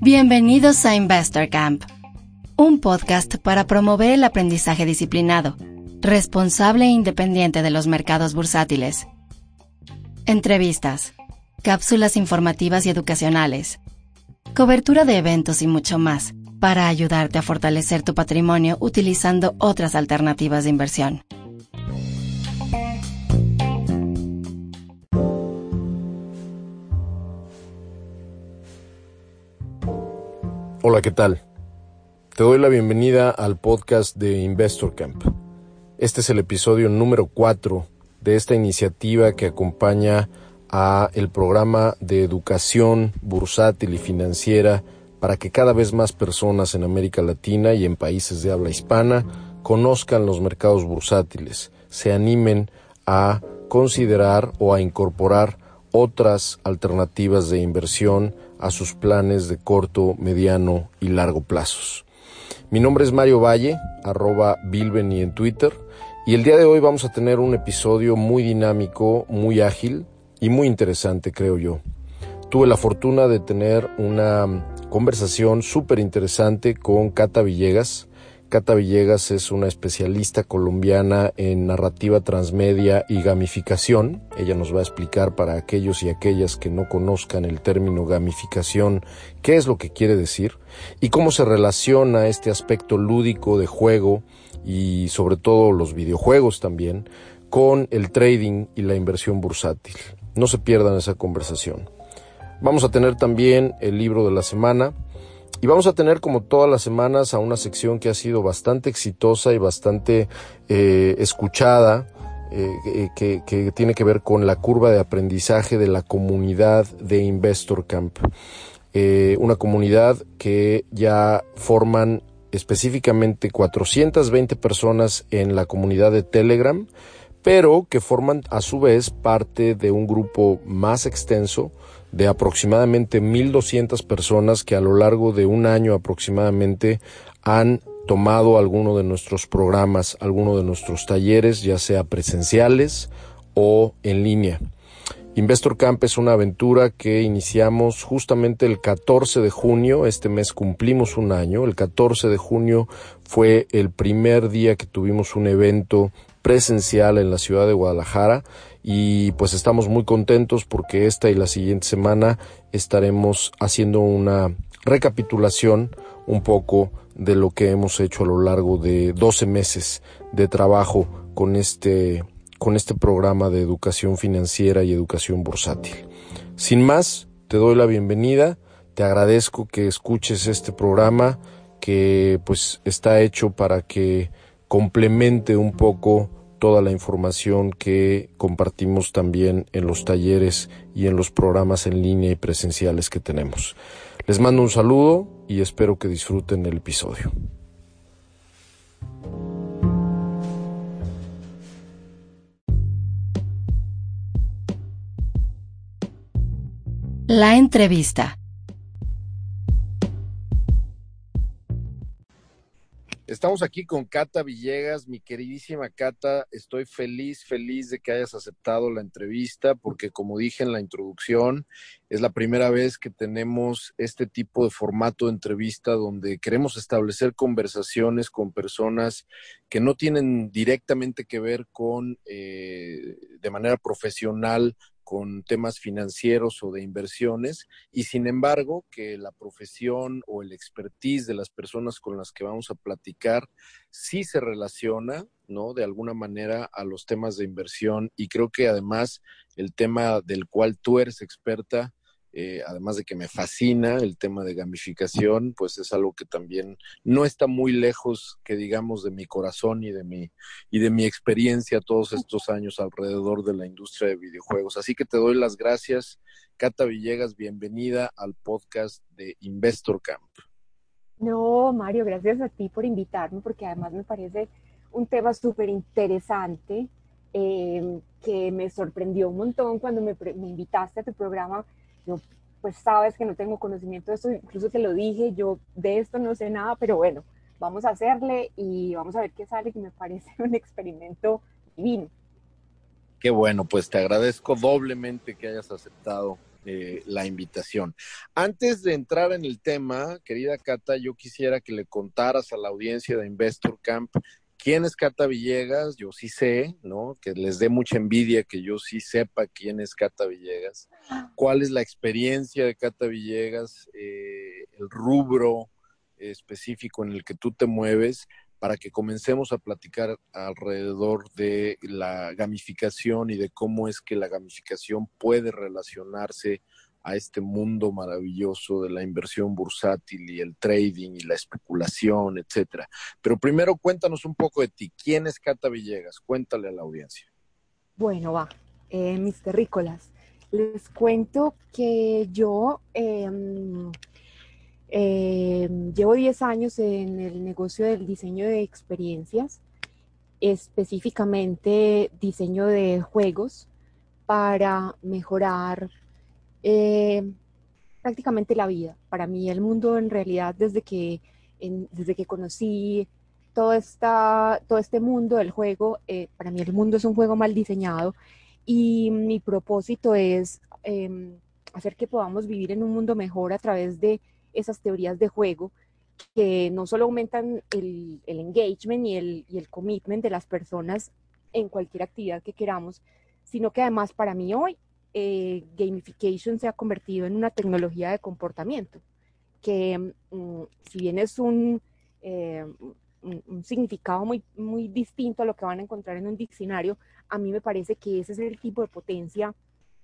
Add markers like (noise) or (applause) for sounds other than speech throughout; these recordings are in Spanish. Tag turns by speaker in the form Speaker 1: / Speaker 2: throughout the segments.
Speaker 1: Bienvenidos a Investor Camp, un podcast para promover el aprendizaje disciplinado, responsable e independiente de los mercados bursátiles. Entrevistas, cápsulas informativas y educacionales, cobertura de eventos y mucho más para ayudarte a fortalecer tu patrimonio utilizando otras alternativas de inversión.
Speaker 2: Hola, ¿qué tal? Te doy la bienvenida al podcast de Investor Camp. Este es el episodio número 4 de esta iniciativa que acompaña a el programa de educación bursátil y financiera para que cada vez más personas en América Latina y en países de habla hispana conozcan los mercados bursátiles, se animen a considerar o a incorporar otras alternativas de inversión a sus planes de corto, mediano y largo plazos. Mi nombre es Mario Valle, arroba Bilbeni en Twitter, y el día de hoy vamos a tener un episodio muy dinámico, muy ágil y muy interesante, creo yo. Tuve la fortuna de tener una conversación súper interesante con Cata Villegas, Cata Villegas es una especialista colombiana en narrativa transmedia y gamificación. Ella nos va a explicar para aquellos y aquellas que no conozcan el término gamificación qué es lo que quiere decir y cómo se relaciona este aspecto lúdico de juego y sobre todo los videojuegos también con el trading y la inversión bursátil. No se pierdan esa conversación. Vamos a tener también el libro de la semana y vamos a tener como todas las semanas a una sección que ha sido bastante exitosa y bastante eh, escuchada, eh, que, que, tiene que ver con la curva de aprendizaje de la comunidad de Investor Camp. Eh, una comunidad que ya forman específicamente 420 personas en la comunidad de Telegram, pero que forman a su vez parte de un grupo más extenso de aproximadamente 1.200 personas que a lo largo de un año aproximadamente han tomado alguno de nuestros programas, alguno de nuestros talleres, ya sea presenciales o en línea. Investor Camp es una aventura que iniciamos justamente el 14 de junio, este mes cumplimos un año, el 14 de junio fue el primer día que tuvimos un evento presencial en la ciudad de Guadalajara y pues estamos muy contentos porque esta y la siguiente semana estaremos haciendo una recapitulación un poco de lo que hemos hecho a lo largo de 12 meses de trabajo con este con este programa de educación financiera y educación bursátil. Sin más, te doy la bienvenida, te agradezco que escuches este programa que pues está hecho para que complemente un poco toda la información que compartimos también en los talleres y en los programas en línea y presenciales que tenemos. Les mando un saludo y espero que disfruten el episodio.
Speaker 1: La entrevista.
Speaker 2: Estamos aquí con Cata Villegas, mi queridísima Cata. Estoy feliz, feliz de que hayas aceptado la entrevista, porque como dije en la introducción, es la primera vez que tenemos este tipo de formato de entrevista donde queremos establecer conversaciones con personas que no tienen directamente que ver con, eh, de manera profesional, con temas financieros o de inversiones y sin embargo que la profesión o el expertise de las personas con las que vamos a platicar sí se relaciona, ¿no? De alguna manera a los temas de inversión y creo que además el tema del cual tú eres experta eh, además de que me fascina el tema de gamificación, pues es algo que también no está muy lejos, que digamos, de mi corazón y de mi, y de mi experiencia todos estos años alrededor de la industria de videojuegos. Así que te doy las gracias. Cata Villegas, bienvenida al podcast de Investor Camp.
Speaker 3: No, Mario, gracias a ti por invitarme, porque además me parece un tema súper interesante. Eh, que me sorprendió un montón cuando me, me invitaste a tu programa yo pues sabes que no tengo conocimiento de esto, incluso te lo dije, yo de esto no sé nada, pero bueno, vamos a hacerle y vamos a ver qué sale, que me parece (laughs) un experimento divino.
Speaker 2: Qué bueno, pues te agradezco doblemente que hayas aceptado eh, la invitación. Antes de entrar en el tema, querida Cata, yo quisiera que le contaras a la audiencia de Investor Camp quién es Cata Villegas, yo sí sé, ¿no? Que les dé mucha envidia que yo sí sepa quién es Cata Villegas, cuál es la experiencia de Cata Villegas, eh, el rubro específico en el que tú te mueves, para que comencemos a platicar alrededor de la gamificación y de cómo es que la gamificación puede relacionarse a este mundo maravilloso de la inversión bursátil y el trading y la especulación, etcétera. Pero primero cuéntanos un poco de ti. ¿Quién es Cata Villegas? Cuéntale a la audiencia.
Speaker 3: Bueno, va, eh, mis. Les cuento que yo em, em, llevo 10 años en el negocio del diseño de experiencias, específicamente diseño de juegos para mejorar eh, prácticamente la vida. Para mí el mundo en realidad desde que, desde que conocí todo, esta, todo este mundo del juego, eh, para mí el mundo es un juego mal diseñado y mi propósito es em, hacer que podamos vivir en un mundo mejor a través de esas teorías de juego que no solo aumentan el, el engagement y el, y el commitment de las personas en cualquier actividad que queramos, sino que además para mí hoy eh, gamification se ha convertido en una tecnología de comportamiento, que mm, si bien es eh, un, un, significado muy, muy distinto a lo que van a encontrar en un diccionario, a mí me parece que ese es el tipo de potencia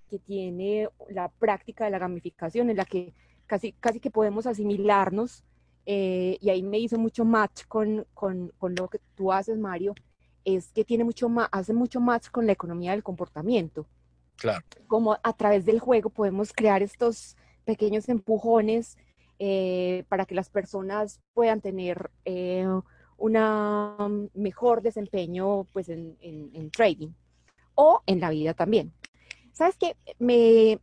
Speaker 3: que tiene la práctica de la gamificación, en la que casi, casi que podemos asimilarnos, eh, y ahí me hizo mucho match con, con, con, lo que tú haces, Mario, es que tiene mucho hace mucho match con la economía del comportamiento.
Speaker 2: Claro.
Speaker 3: Como a través del juego podemos crear estos pequeños empujones eh, para que las personas puedan tener eh, un mejor desempeño pues, en, trading o en la vida también. ¿Sabes qué? Me,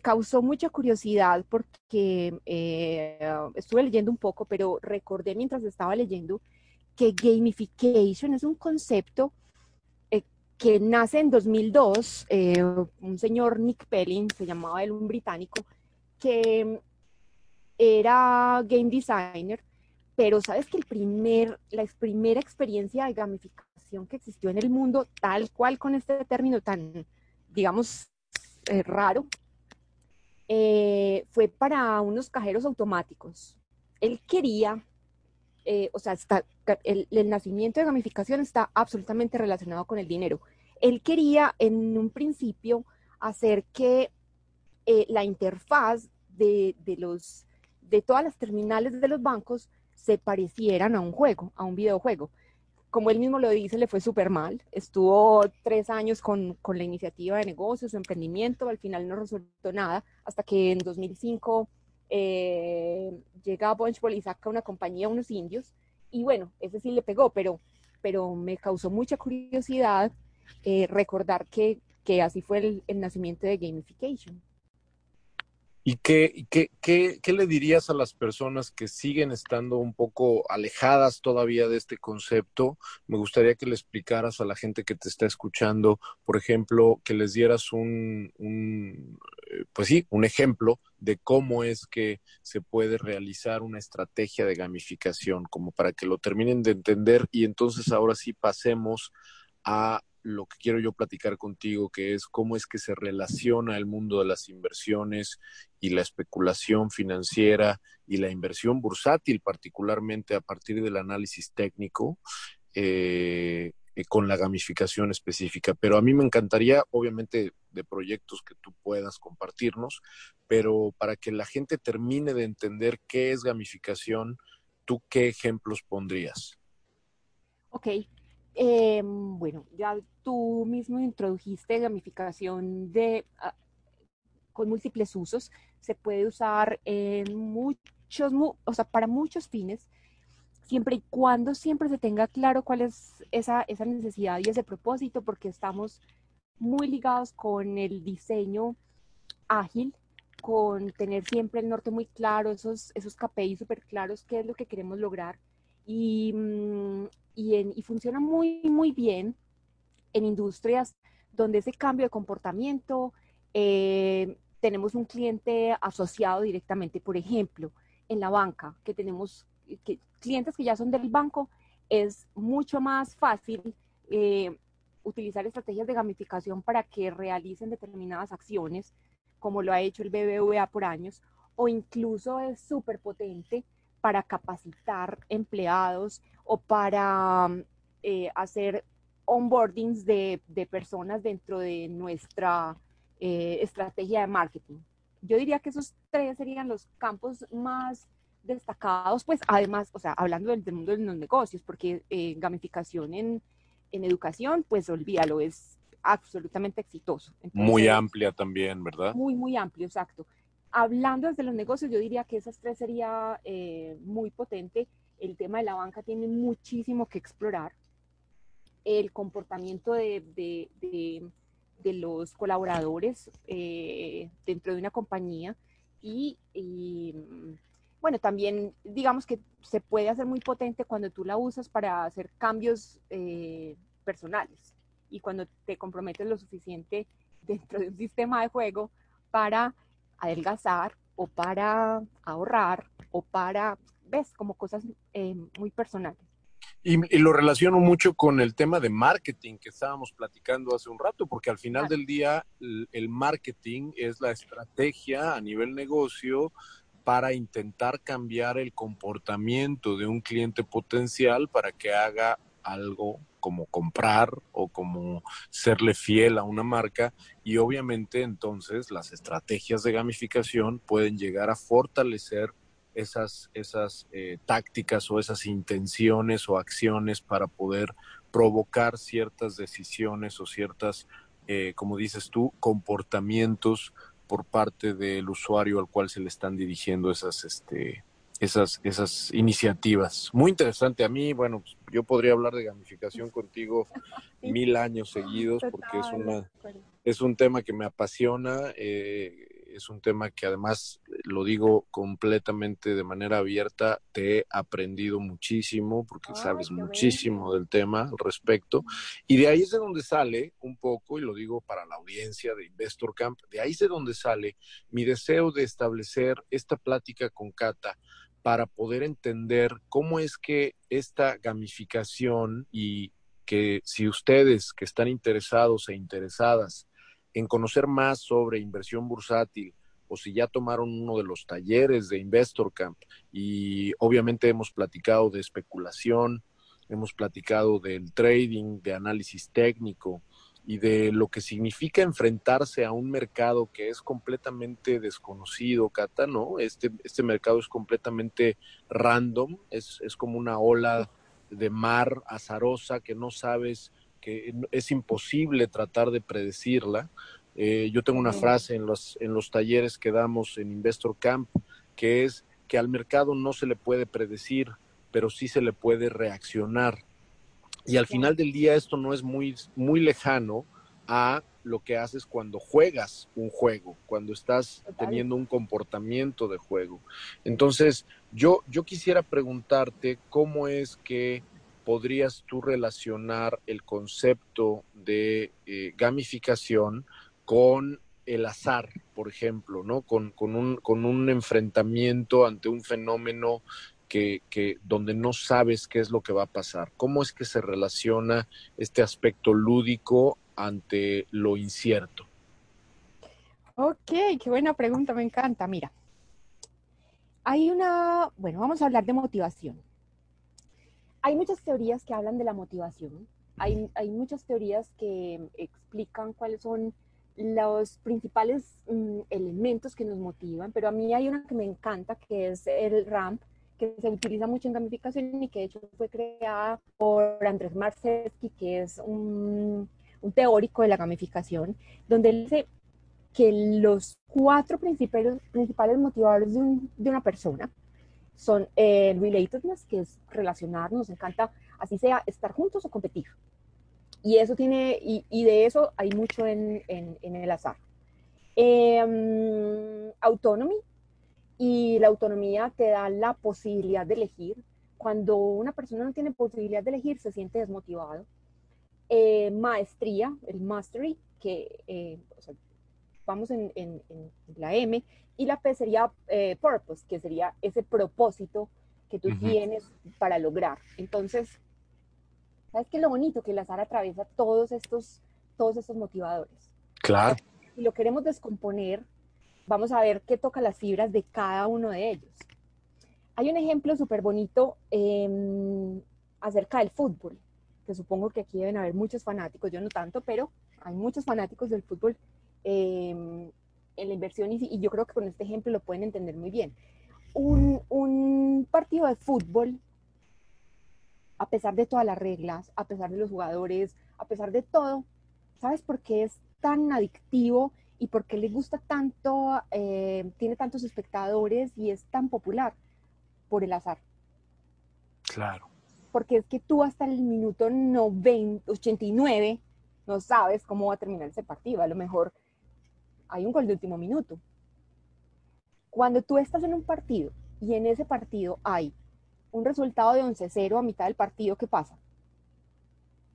Speaker 3: causó mucha curiosidad porque eh, estuve leyendo un poco, pero recordé mientras estaba leyendo que gamification es un concepto que nace en 2002, eh, un señor Nick Pellin, se llamaba él un británico, que era game designer, pero sabes que el primer, la primera experiencia de gamificación que existió en el mundo, tal cual con este término tan, digamos, eh, raro, eh, fue para unos cajeros automáticos. Él quería eh, o sea, el, nacimiento de gamificación está absolutamente relacionado con el dinero. Él quería en un principio hacer que eh, la interfaz de, los, de todas las terminales de los bancos se parecieran a un juego, a un videojuego. Como él mismo lo dice, le fue súper mal. Estuvo tres años con, con la iniciativa de negocios, su emprendimiento, al final no resultó nada, hasta que en 2005 eh, llega a Bunchball y saca una compañía, unos indios, y bueno, ese sí le pegó, pero, pero me causó mucha curiosidad eh, recordar que, que, así fue el, el, nacimiento de gamification.
Speaker 2: ¿Y qué, qué, qué, qué, le dirías a las personas que siguen estando un poco alejadas todavía de este concepto? Me gustaría que le explicaras a la gente que te está escuchando, por ejemplo, que les dieras un, un eh, pues sí, un ejemplo de cómo es que se puede realizar una estrategia de gamificación, como para que lo terminen de entender y entonces ahora sí pasemos a lo que quiero yo platicar contigo, que es cómo es que se relaciona el mundo de las inversiones y la especulación financiera y la inversión bursátil, particularmente a partir del análisis técnico, eh, eh, con la gamificación específica. Pero a mí me encantaría, obviamente, de proyectos que tú puedas compartirnos, pero para que la gente termine de entender qué es gamificación, ¿tú qué ejemplos pondrías?
Speaker 3: Ok. Eh, bueno, ya tú mismo introdujiste gamificación de, ah, con múltiples usos. Se puede usar en muchos, o sea, para muchos fines siempre y cuando siempre se tenga claro cuál es esa, esa necesidad y ese propósito, porque estamos muy ligados con el diseño ágil, con tener siempre el norte muy claro, esos, esos KPI súper claros, qué es lo que queremos lograr. Y, mm, y, funciona muy, muy bien en industrias donde ese cambio de comportamiento, eh, tenemos un cliente asociado directamente, por ejemplo, en la banca, que tenemos clientes que ya son del banco, es mucho más fácil eh, utilizar estrategias de gamificación para que realicen determinadas acciones, como lo ha hecho el BBVA por años, o incluso es súper potente para capacitar empleados o para eh, hacer onboardings de, de, personas dentro de nuestra eh, estrategia de marketing. Yo diría que esos tres serían los campos más destacados, pues además, o sea, hablando del, mundo de los negocios, porque eh, gamificación en, en, educación, pues olvídalo, es absolutamente exitoso.
Speaker 2: muy amplia también, ¿verdad?
Speaker 3: Muy, muy amplio, exacto. Hablando desde los negocios, yo diría que esas tres sería eh, muy potente. El tema de la banca tiene muchísimo que explorar. El comportamiento de, de, los colaboradores eh, dentro de una compañía y, y bueno, también digamos que se puede hacer muy potente cuando tú la usas para hacer cambios eh, personales y cuando te comprometes lo suficiente dentro de un (laughs) sistema de juego para adelgazar o para ahorrar o para, ves, como cosas eh, muy personales.
Speaker 2: Y, y, lo relaciono mucho con el tema de marketing que estábamos platicando hace un rato, porque al final del día el marketing es la estrategia a nivel negocio para intentar cambiar el comportamiento de un cliente potencial para que haga algo como comprar o como serle fiel a una marca y obviamente entonces las estrategias de gamificación pueden llegar a fortalecer esas, esas eh, tácticas o esas intenciones o acciones para poder provocar ciertas decisiones o ciertas, eh, como dices tú, comportamientos por parte del usuario al cual se le están dirigiendo esas, este, esas, esas iniciativas. Muy interesante. A mí, bueno, pues, yo podría hablar de gamificación contigo mil años seguidos porque es una es un tema que me apasiona. Eh, es un tema que además, lo digo completamente de manera abierta, te he aprendido muchísimo porque sabes muchísimo del tema al respecto. Y de ahí es de donde sale un poco, y lo digo para la audiencia de Investor Camp, de ahí es de donde sale mi deseo de establecer esta plática con Cata para poder entender cómo es que esta gamificación y que si ustedes que están interesados e interesadas en conocer más sobre inversión bursátil o si ya tomaron uno de los talleres de Investor Camp y obviamente hemos platicado de especulación, hemos platicado del trading, de análisis técnico y de lo que significa enfrentarse a un mercado que es completamente desconocido, Cata, ¿no? Este, este mercado es completamente random, es, es como una ola de mar azarosa que no sabes que es imposible tratar de predecirla. Eh, yo tengo una frase en los, en los talleres que damos en Investor Camp, que es que al mercado no se le puede predecir, pero sí se le puede reaccionar. Y al final del día esto no es muy, muy lejano a lo que haces cuando juegas un juego, cuando estás teniendo un comportamiento de juego. Entonces, yo, yo quisiera preguntarte cómo es que podrías tú relacionar el concepto de eh, gamificación con el azar, por ejemplo, ¿no? Con, un, con un enfrentamiento ante un fenómeno que, que, donde no sabes qué es lo que va a pasar. ¿Cómo es que se relaciona este aspecto lúdico ante lo incierto?
Speaker 3: Ok, qué buena pregunta, me encanta. Mira, hay una, bueno, vamos a hablar de motivación hay muchas teorías que hablan de la motivación, hay, hay muchas teorías que explican cuáles son los principales mm, elementos que nos motivan, pero a mí hay una que me encanta, que es el RAMP, que se utiliza mucho en gamificación y que de hecho fue creada por Andrés Marceschi, que es un, un teórico de la gamificación, donde él dice que los cuatro principales, principales motivadores de, un, de una persona son el relatedness, que es relacionarnos, nos encanta, así sea, estar juntos o competir. Y eso tiene, y, de eso hay mucho en, el azar. Eh, autonomy, y la autonomía te da la posibilidad de elegir. Cuando una persona no tiene posibilidad de elegir, se siente desmotivado. eh, maestría, el mastery, que eh, vamos en, en, la M, y la P sería eh, purpose, que sería ese propósito que tú tienes para lograr. Entonces, ¿sabes qué es lo bonito? Que el azar atraviesa todos estos, todos estos motivadores.
Speaker 2: Claro.
Speaker 3: Si lo queremos descomponer, vamos a ver qué toca las fibras de cada uno de ellos. Hay un ejemplo súper bonito em, acerca del fútbol, que supongo que aquí deben haber muchos fanáticos, yo no tanto, pero hay muchos fanáticos del fútbol em, en la inversión y, yo creo que con este ejemplo lo pueden entender muy bien. Un partido de fútbol, a pesar de todas las reglas, a pesar de los jugadores, a pesar de todo, ¿sabes por qué es tan adictivo y por qué le gusta tanto, eh, tiene tantos espectadores y es tan popular? Por el azar.
Speaker 2: Claro.
Speaker 3: Porque es que tú hasta el minuto 90, 89 no sabes cómo va a terminar ese partido. A lo mejor hay un gol de último minuto. Cuando tú estás en un partido y en ese partido hay un resultado de 11-0 a mitad del partido, ¿qué pasa?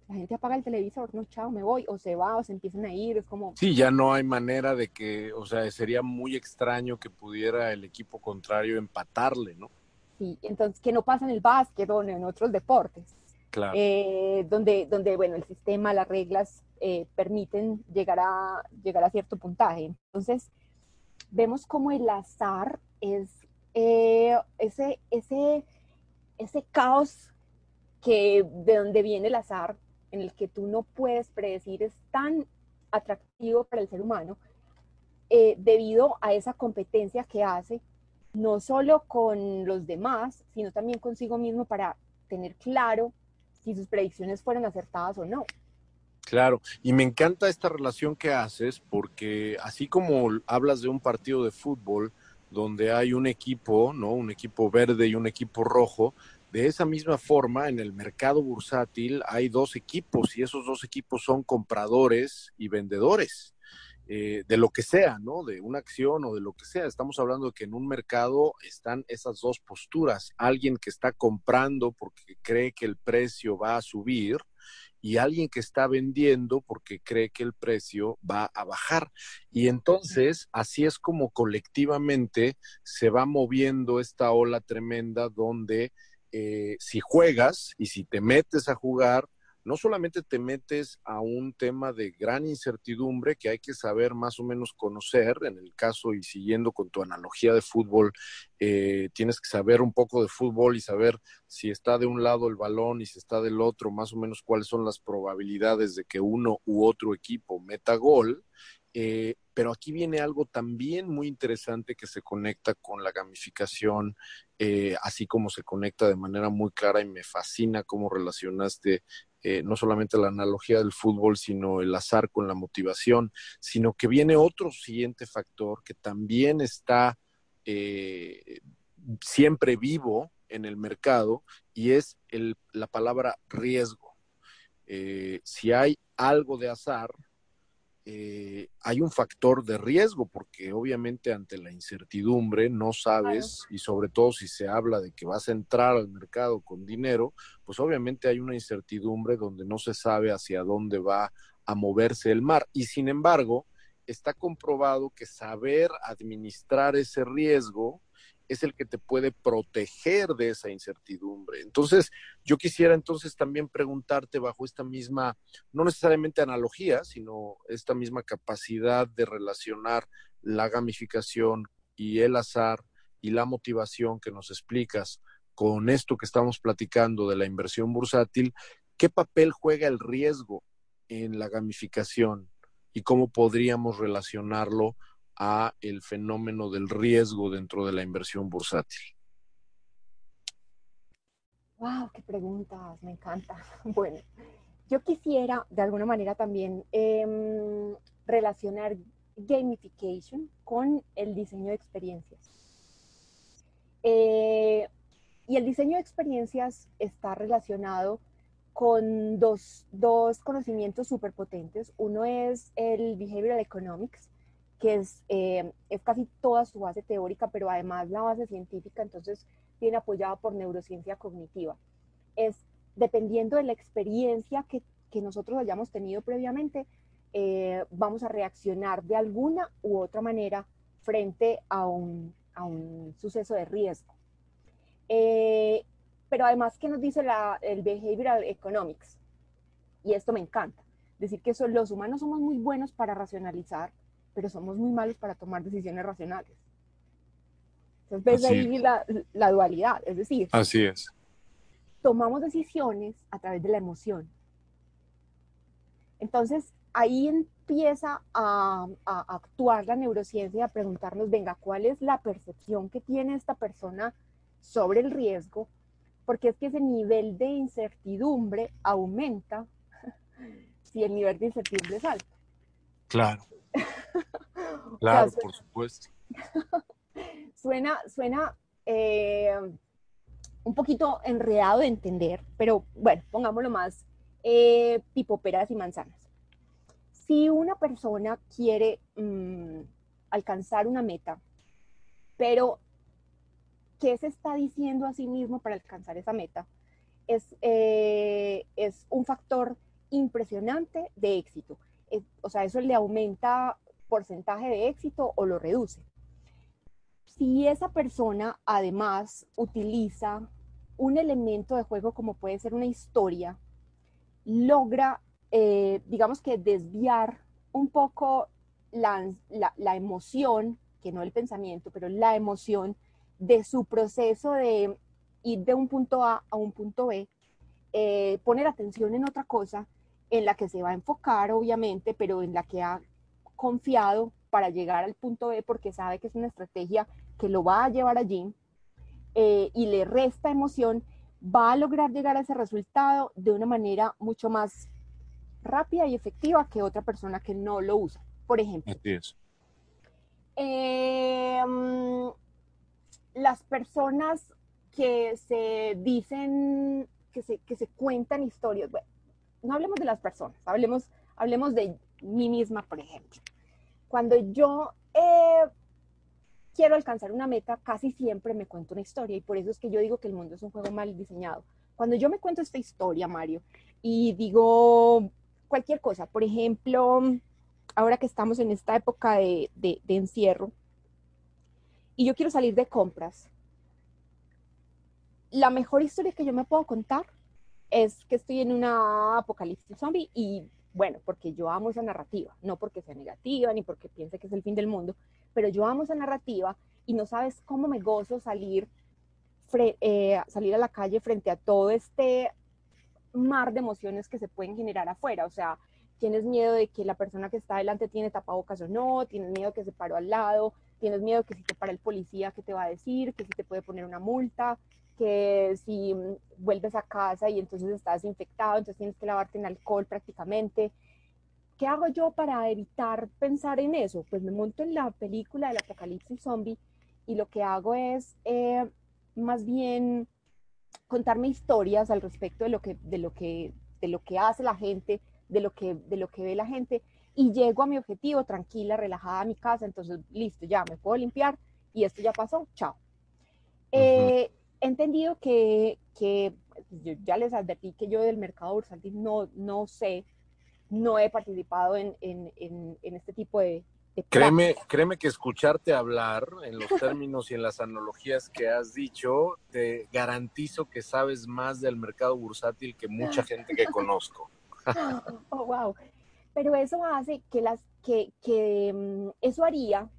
Speaker 3: La gente apaga el televisor, no, chao, me voy, o se va, o se empiezan a ir, es como...
Speaker 2: Sí, ya no hay manera de que, o sea, sería muy extraño que pudiera el equipo contrario empatarle, ¿no?
Speaker 3: Sí, entonces, que no pasa en el básquet o en otros deportes.
Speaker 2: Claro.
Speaker 3: Eh, donde, donde, bueno, el sistema, las reglas eh, permiten llegar a, llegar a cierto puntaje. Entonces, vemos como el azar es eh, ese, ese, ese caos que de donde viene el azar, en el que tú no puedes predecir, es tan atractivo para el ser humano debido a esa competencia que hace, no solo con los demás, sino también consigo mismo para tener claro si sus predicciones fueron acertadas o no.
Speaker 2: Claro, y me encanta esta relación que haces porque así como hablas de un partido de fútbol donde hay un equipo, ¿no? Un equipo verde y un equipo rojo, de esa misma forma en el mercado bursátil hay dos equipos y esos dos equipos son compradores y vendedores. Eh, de lo que sea, ¿no? De una acción o de lo que sea. Estamos hablando de que en un mercado están esas dos posturas. Alguien que está comprando porque cree que el precio va a subir y alguien que está vendiendo porque cree que el precio va a bajar. Y entonces, así es como colectivamente se va moviendo esta ola tremenda donde eh, si juegas y si te metes a jugar, no solamente te metes a un tema de gran incertidumbre que hay que saber más o menos conocer, en el caso y siguiendo con tu analogía de fútbol, eh, tienes que saber un poco de fútbol y saber si está de un lado el balón y si está del otro, más o menos cuáles son las probabilidades de que uno u otro equipo meta gol. Eh, pero aquí viene algo también muy interesante que se conecta con la gamificación, eh, así como se conecta de manera muy clara y me fascina cómo relacionaste eh, no solamente la analogía del fútbol, sino el azar con la motivación, sino que viene otro siguiente factor que también está eh, siempre vivo en el mercado y es la palabra riesgo. Eh, si hay algo de azar, eh, hay un factor de riesgo, porque obviamente ante la incertidumbre no sabes, y sobre todo si se habla de que vas a entrar al mercado con dinero, pues obviamente hay una incertidumbre donde no se sabe hacia dónde va a moverse el mar. Y sin embargo, está comprobado que saber administrar ese riesgo es el que te puede proteger de esa incertidumbre. Entonces, yo quisiera entonces también preguntarte bajo esta misma, no necesariamente analogía, sino esta misma capacidad de relacionar la gamificación y el azar y la motivación que nos explicas con esto que estamos platicando de la inversión bursátil, ¿qué papel juega el riesgo en la gamificación y cómo podríamos relacionarlo a el fenómeno del riesgo dentro de la inversión bursátil?
Speaker 3: Wow, qué preguntas, me encanta. (laughs) Bueno, yo quisiera de alguna manera también em, relacionar gamification con el diseño de experiencias. Eh, y el diseño de experiencias está relacionado con dos, dos conocimientos súper potentes. Uno es el behavioral economics, que es, eh, es casi toda su base teórica, pero además la base científica, entonces viene apoyada por neurociencia cognitiva. Es dependiendo de la experiencia que, que nosotros hayamos tenido previamente, eh, vamos a reaccionar de alguna u otra manera frente a un, a un suceso de riesgo. Eh, pero además, ¿qué nos dice la, el Behavioral Economics? Y esto me encanta. Decir que son, los humanos somos muy buenos para racionalizar, pero somos muy malos para tomar decisiones racionales. Entonces ves ahí la, la, dualidad, es decir,
Speaker 2: así es.
Speaker 3: Tomamos decisiones a través de la emoción. Entonces ahí empieza a, a, actuar la neurociencia, a preguntarnos, venga, ¿cuál es la percepción que tiene esta persona sobre el riesgo? Porque es que ese nivel de incertidumbre aumenta (laughs) si el nivel de incertidumbre es alto.
Speaker 2: Claro. (laughs) Claro, por supuesto. (laughs)
Speaker 3: suena, suena eh, un poquito enredado de entender, pero bueno, pongámoslo más eh, tipo peras y manzanas. Si una persona quiere mm, alcanzar una meta, pero ¿qué se está diciendo a sí mismo para alcanzar esa meta? Es, eh, es un factor impresionante de éxito. O sea, eso le aumenta porcentaje de éxito o lo reduce. Si esa persona además utiliza un elemento de juego como puede ser una historia, logra, eh, digamos que desviar un poco la, la, emoción, que no el pensamiento, pero la emoción de su proceso de ir de un punto A a un punto B, eh, poner atención en otra cosa en la que se va a enfocar, obviamente, pero en la que ha confiado para llegar al punto B porque sabe que es una estrategia que lo va a llevar allí eh, y le resta emoción, va a lograr llegar a ese resultado de una manera mucho más rápida y efectiva que otra persona que no lo usa. Por ejemplo, em, las personas que se dicen, que se, que se cuentan historias, bueno, no hablemos de las personas, hablemos, hablemos de mí misma, por ejemplo. Cuando yo eh, quiero alcanzar una meta, casi siempre me cuento una historia y por eso es que yo digo que el mundo es un juego mal diseñado. Cuando yo me cuento esta historia, Mario, y digo cualquier cosa, por ejemplo, ahora que estamos en esta época de, encierro, y yo quiero salir de compras, la mejor historia que yo me puedo contar es que estoy en una apocalipsis zombie y bueno, porque yo amo esa narrativa, no porque sea negativa ni porque piense que es el fin del mundo, pero yo amo esa narrativa y no sabes cómo me gozo salir, eh, salir a la calle frente a todo este mar de emociones que se pueden generar afuera. O sea, tienes miedo de que la persona que está delante tiene tapabocas o no, tienes miedo que se paró al lado, tienes miedo que si te para el policía, ¿qué te va a decir? Que si te puede poner una multa, que si vuelves a casa y entonces estás infectado, entonces tienes que lavarte en alcohol prácticamente. ¿Qué hago yo para evitar pensar en eso? Pues me monto en la película del apocalipsis zombie y lo que hago es eh, más bien contarme historias al respecto de lo que, de lo que, de lo que hace la gente, de lo, que, de lo que ve la gente y llego a mi objetivo tranquila, relajada a mi casa, entonces listo, ya me puedo limpiar y esto ya pasó, chao he entendido que, que yo ya les advertí que yo del mercado bursátil no, no sé, no he participado en, en, en, este tipo de...
Speaker 2: créeme, créeme que escucharte hablar en los términos y en las analogías que has dicho, te garantizo que sabes más del mercado bursátil que mucha gente que conozco. (laughs)
Speaker 3: oh, wow. Pero eso hace que las, que, que mm, eso haría,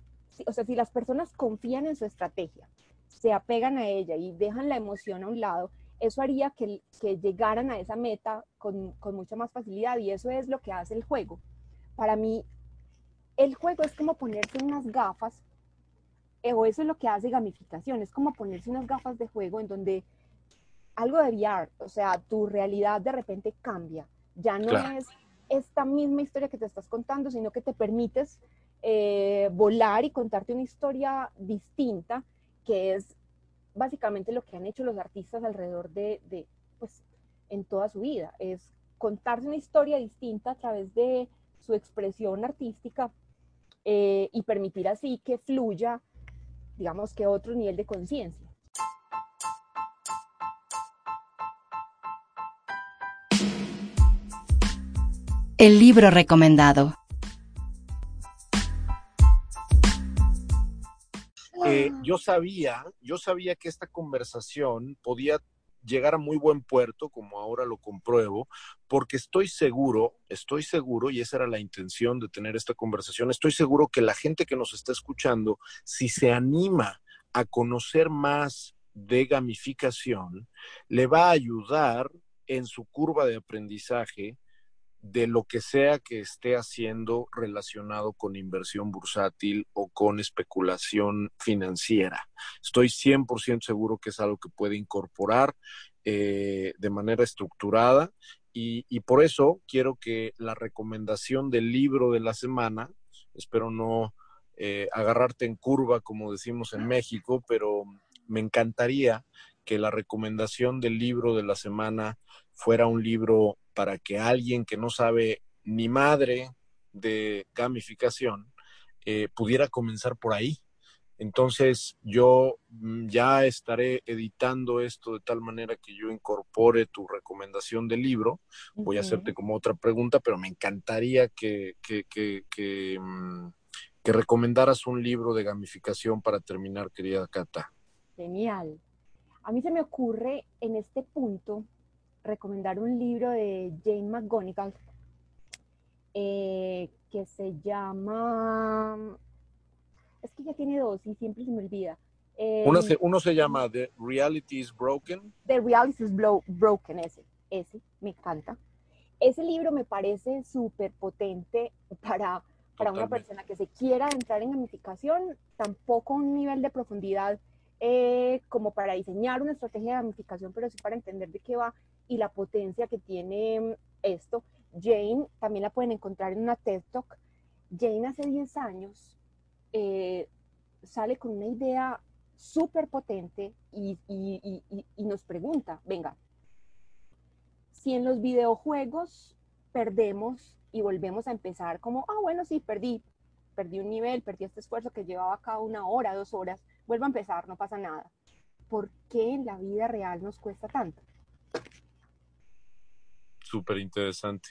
Speaker 3: o sea, si las personas confían en su estrategia, se apegan a ella y dejan la emoción a un lado, eso haría que, que llegaran a esa meta con, con, mucha más facilidad y eso es lo que hace el juego. Para mí, el juego es como ponerse unas gafas, eh, o eso es lo que hace gamificación, es como ponerse unas gafas de juego en donde algo de VR, o sea, tu realidad de repente cambia, ya no es esta misma historia que te estás contando, sino que te permites eh, volar y contarte una historia distinta que es básicamente lo que han hecho los artistas alrededor de, pues, en toda su vida, es contarse una historia distinta a través de su expresión artística eh, y permitir así que fluya, digamos que otro nivel de conciencia.
Speaker 1: el libro recomendado.
Speaker 2: Yo sabía, yo sabía que esta conversación podía llegar a muy buen puerto, como ahora lo compruebo, porque estoy seguro, estoy seguro, y esa era la intención de tener esta conversación, estoy seguro que la gente que nos está escuchando, si se anima a conocer más de gamificación, le va a ayudar en su curva de aprendizaje de lo que sea que esté haciendo relacionado con inversión bursátil o con especulación financiera. Estoy 100% seguro que es algo que puede incorporar eh, de manera estructurada y, por eso quiero que la recomendación del libro de la semana, espero no eh, agarrarte en curva como decimos en México, pero me encantaría que la recomendación del libro de la semana fuera un libro para que alguien que no sabe ni madre de gamificación eh, pudiera comenzar por ahí. Entonces yo mm, ya estaré editando esto de tal manera que yo incorpore tu recomendación del libro. Voy a hacerte como otra pregunta, pero me encantaría que, que, que, que, mm, que recomendaras un libro de gamificación para terminar, querida Cata.
Speaker 3: Genial. A mí se me ocurre en este punto recomendar un libro de Jane McGonigal eh, que se llama, es que ya tiene dos y siempre se me olvida.
Speaker 2: uno, se, uno, se, llama The Reality is Broken.
Speaker 3: The Reality is Broken, ese, ese, me encanta. Ese libro me parece súper potente para, para una persona que se quiera entrar en gamificación, tampoco un nivel de profundidad eh, como para diseñar una estrategia de gamificación, pero sí para entender de qué va y la potencia que tiene mm, esto. Jane también la pueden encontrar en una TED Talk. Jane hace 10 años eh, sale con una idea súper potente y, y, y, y, nos pregunta, venga, si en los videojuegos perdemos y volvemos a empezar como, ah, bueno, sí, perdí, perdí un nivel, perdí este esfuerzo que llevaba acá una hora, dos horas, vuelvo a empezar, no pasa nada. ¿Por qué en la vida real nos cuesta tanto?
Speaker 2: súper interesante.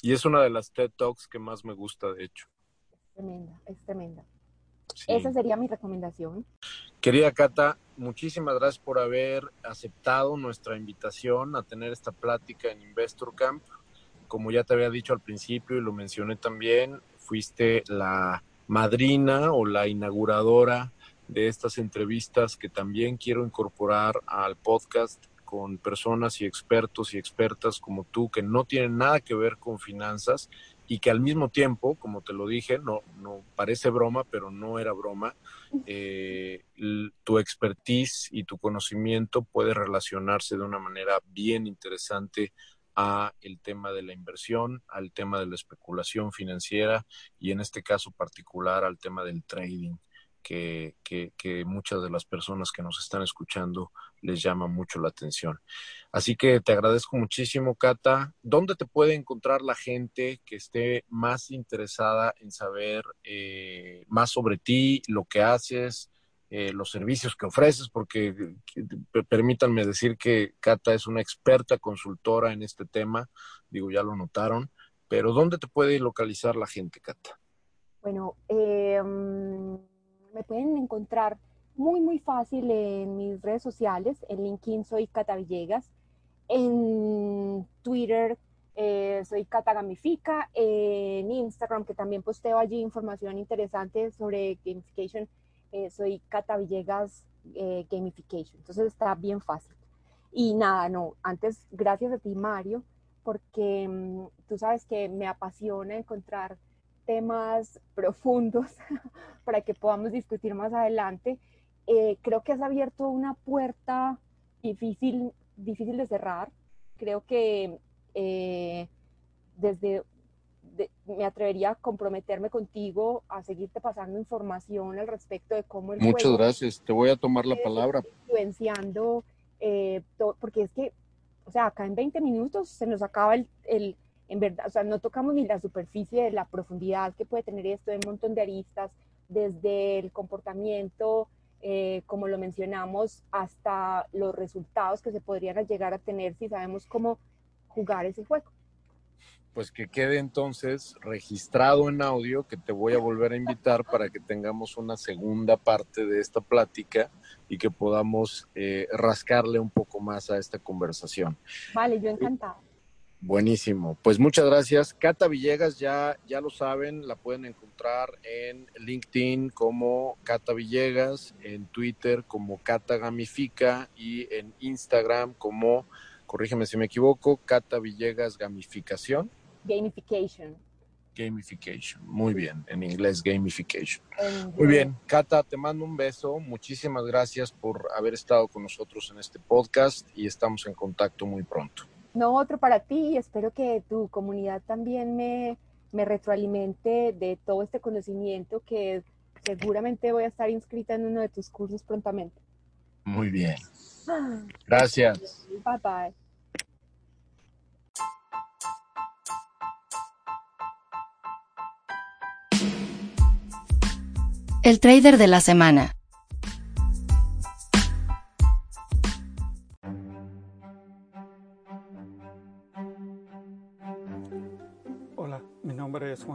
Speaker 2: Y es una de las TED Talks que más me gusta, de hecho.
Speaker 3: Es tremenda, es tremenda. Esa sería mi recomendación.
Speaker 2: Querida Cata, muchísimas gracias por haber aceptado nuestra invitación a tener esta plática en Investor Camp. Como ya te había dicho al principio y lo mencioné también, fuiste la madrina o la inauguradora de estas entrevistas que también quiero incorporar al podcast con personas y expertos y expertas como tú que no tienen nada que ver con finanzas y que al mismo tiempo, como te lo dije, no, no parece broma, pero no era broma, eh, tu expertise y tu conocimiento puede relacionarse de una manera bien interesante a el tema de la inversión, al tema de la especulación financiera y en este caso particular al tema del trading que, muchas de las personas que nos están escuchando les llama mucho la atención. Así que te agradezco muchísimo, Cata. ¿Dónde te puede encontrar la gente que esté más interesada en saber eh, más sobre ti, lo que haces, eh, los servicios que ofreces? Porque permítanme decir que Cata es una experta consultora en este tema, digo, ya lo notaron, pero ¿dónde te puede localizar la gente, Cata?
Speaker 3: Bueno, eh me pueden encontrar muy, muy fácil en mis redes sociales. En LinkedIn soy Cata Villegas. En Twitter eh, soy Cata Gamifica. En Instagram, que también posteo allí información interesante sobre gamification, eh, soy Cata Villegas eh, Gamification. Entonces está bien fácil. Y nada, no, antes gracias a ti, Mario, porque mm, tú sabes que me apasiona encontrar temas profundos (laughs) para que podamos discutir más adelante. Eh, creo que has abierto una puerta difícil, difícil de cerrar. Creo que eh, desde me atrevería a comprometerme contigo a seguirte pasando información al respecto de cómo el
Speaker 2: Muchas gracias, te voy a tomar la palabra.
Speaker 3: Influenciando, eh, porque es que, o sea, acá en 20 minutos se nos acaba el, el en verdad, o sea, no tocamos ni la superficie de la profundidad que puede tener esto, de un montón de aristas, desde el comportamiento, eh, como lo mencionamos, hasta los resultados que se podrían llegar a tener si sabemos cómo jugar ese juego.
Speaker 2: pues que quede entonces registrado en audio que te voy a volver a invitar para que tengamos una segunda parte de esta plática y que podamos eh, rascarle un poco más a esta conversación.
Speaker 3: Vale, yo encantado.
Speaker 2: Buenísimo. Pues muchas gracias. Cata Villegas, ya, ya lo saben, la pueden encontrar en LinkedIn como Cata Villegas, en Twitter como Cata Gamifica y en Instagram como, corrígeme si me equivoco, Cata Villegas Gamificación.
Speaker 3: Gamification.
Speaker 2: Gamification. Muy bien, en inglés gamification. Muy bien, Cata, te mando un beso. Muchísimas gracias por haber estado con nosotros en este podcast y estamos en contacto muy pronto.
Speaker 3: No, otro para ti y espero que tu comunidad también me, me retroalimente de todo este conocimiento que seguramente voy a estar inscrita en uno de tus cursos prontamente.
Speaker 2: Muy bien. Gracias.
Speaker 3: Bye bye.
Speaker 1: El trader de la semana.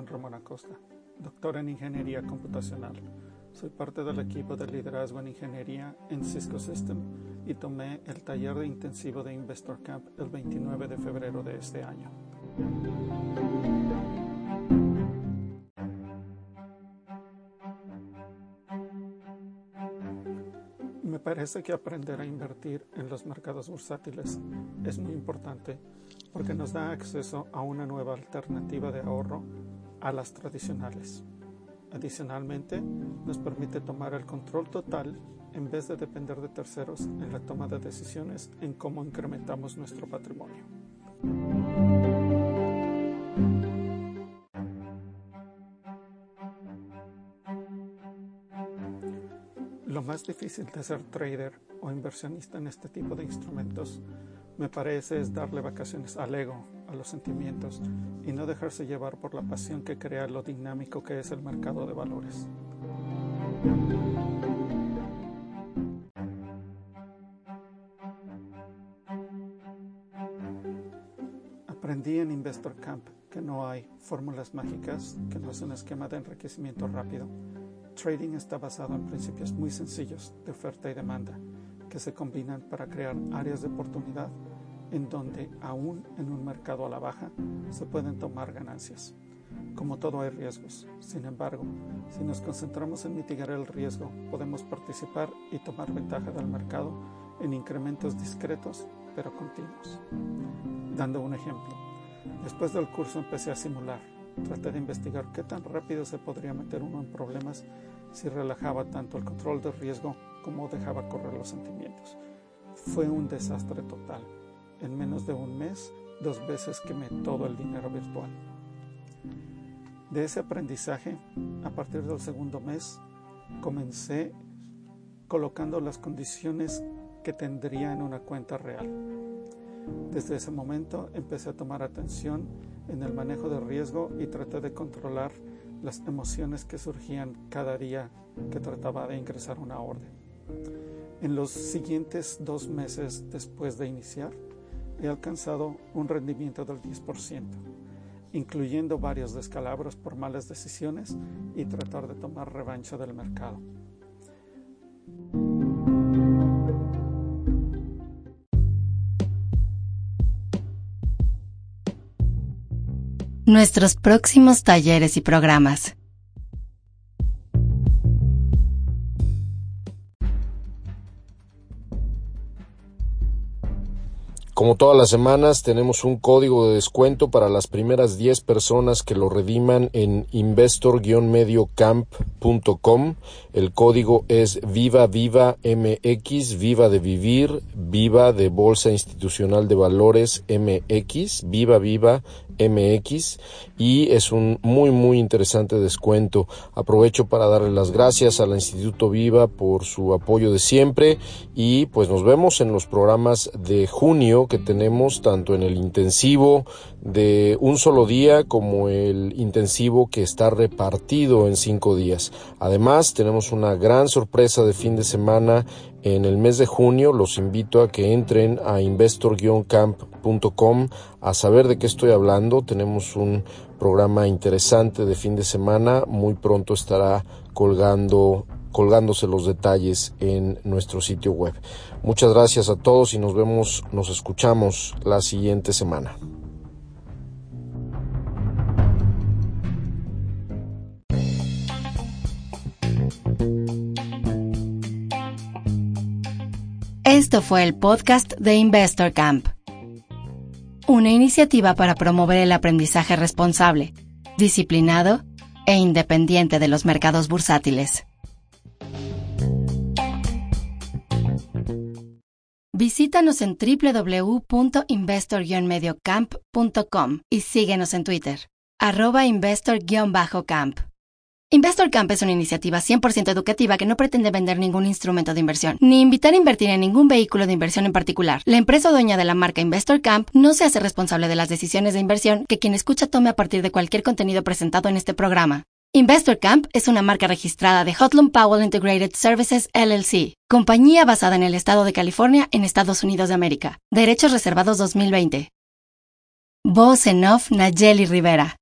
Speaker 4: Ramón Acosta, doctor en Ingeniería Computacional. Soy parte del equipo de liderazgo en Ingeniería en Cisco System y tomé el taller de intensivo de Investor Camp el 29 de febrero de este año. Me parece que aprender a invertir en los mercados bursátiles es muy importante porque nos da acceso a una nueva alternativa de ahorro a las tradicionales. Adicionalmente, nos permite tomar el control total en vez de depender de terceros en la toma de decisiones en cómo incrementamos nuestro patrimonio. Lo más difícil de ser trader o inversionista en este tipo de instrumentos me parece es darle vacaciones al ego, a los sentimientos y no dejarse llevar por la pasión que crea lo dinámico que es el mercado de valores. Aprendí en Investor Camp que no hay fórmulas mágicas, que no es un esquema de enriquecimiento rápido. Trading está basado en principios muy sencillos de oferta y demanda que se combinan para crear áreas de oportunidad en donde aún en un mercado a la baja se pueden tomar ganancias. Como todo hay riesgos. Sin embargo, si nos concentramos en mitigar el riesgo, podemos participar y tomar ventaja del mercado en incrementos discretos pero continuos. Dando un ejemplo, después del curso empecé a simular. Traté de investigar qué tan rápido se podría meter uno en problemas si relajaba tanto el control del riesgo como dejaba correr los sentimientos. Fue un desastre total en menos de un mes dos veces quemé todo el dinero virtual. De ese aprendizaje, a partir del segundo mes, comencé colocando las condiciones que tendría en una cuenta real. Desde ese momento empecé a tomar atención en el manejo de riesgo y traté de controlar las emociones que surgían cada día que trataba de ingresar una orden. En los siguientes dos meses después de iniciar, he alcanzado un rendimiento del 10%, incluyendo varios descalabros por malas decisiones y tratar de tomar revancha del mercado.
Speaker 1: Nuestros próximos talleres y programas.
Speaker 2: Como todas las semanas, tenemos un código de descuento para las primeras 10 personas que lo rediman en investor-mediocamp.com. El código es Viva Viva MX, Viva de Vivir, Viva de Bolsa Institucional de Valores MX, Viva Viva MX y es un muy muy interesante descuento. Aprovecho para darle las gracias al Instituto Viva por su apoyo de siempre y pues nos vemos en los programas de junio que tenemos tanto en el intensivo de un solo día como el intensivo que está repartido en cinco días. Además tenemos una gran sorpresa de fin de semana En el mes de junio los invito a que entren a investor-camp.com a saber de qué estoy hablando. Tenemos un programa interesante de fin de semana. Muy pronto estará colgando colgándose los detalles en nuestro sitio web. Muchas gracias a todos y nos vemos, nos escuchamos la siguiente semana.
Speaker 1: Esto fue el podcast de Investor Camp, una iniciativa para promover el aprendizaje responsable, disciplinado e independiente de los mercados bursátiles. Visítanos en www.investor-mediocamp.com y síguenos en Twitter, arroba investor-camp. Investor Camp es una iniciativa 100% educativa que no pretende vender ningún instrumento de inversión, ni invitar a invertir en ningún vehículo de inversión en particular. La empresa dueña de la marca Investor Camp no se hace responsable de las decisiones de inversión que quien escucha tome a partir de cualquier contenido presentado en este programa. Investor Camp es una marca registrada de Hotlum Powell Integrated Services LLC, compañía basada en el estado de California en Estados Unidos de América. Derechos reservados 2020. Voz en off Nayeli Rivera.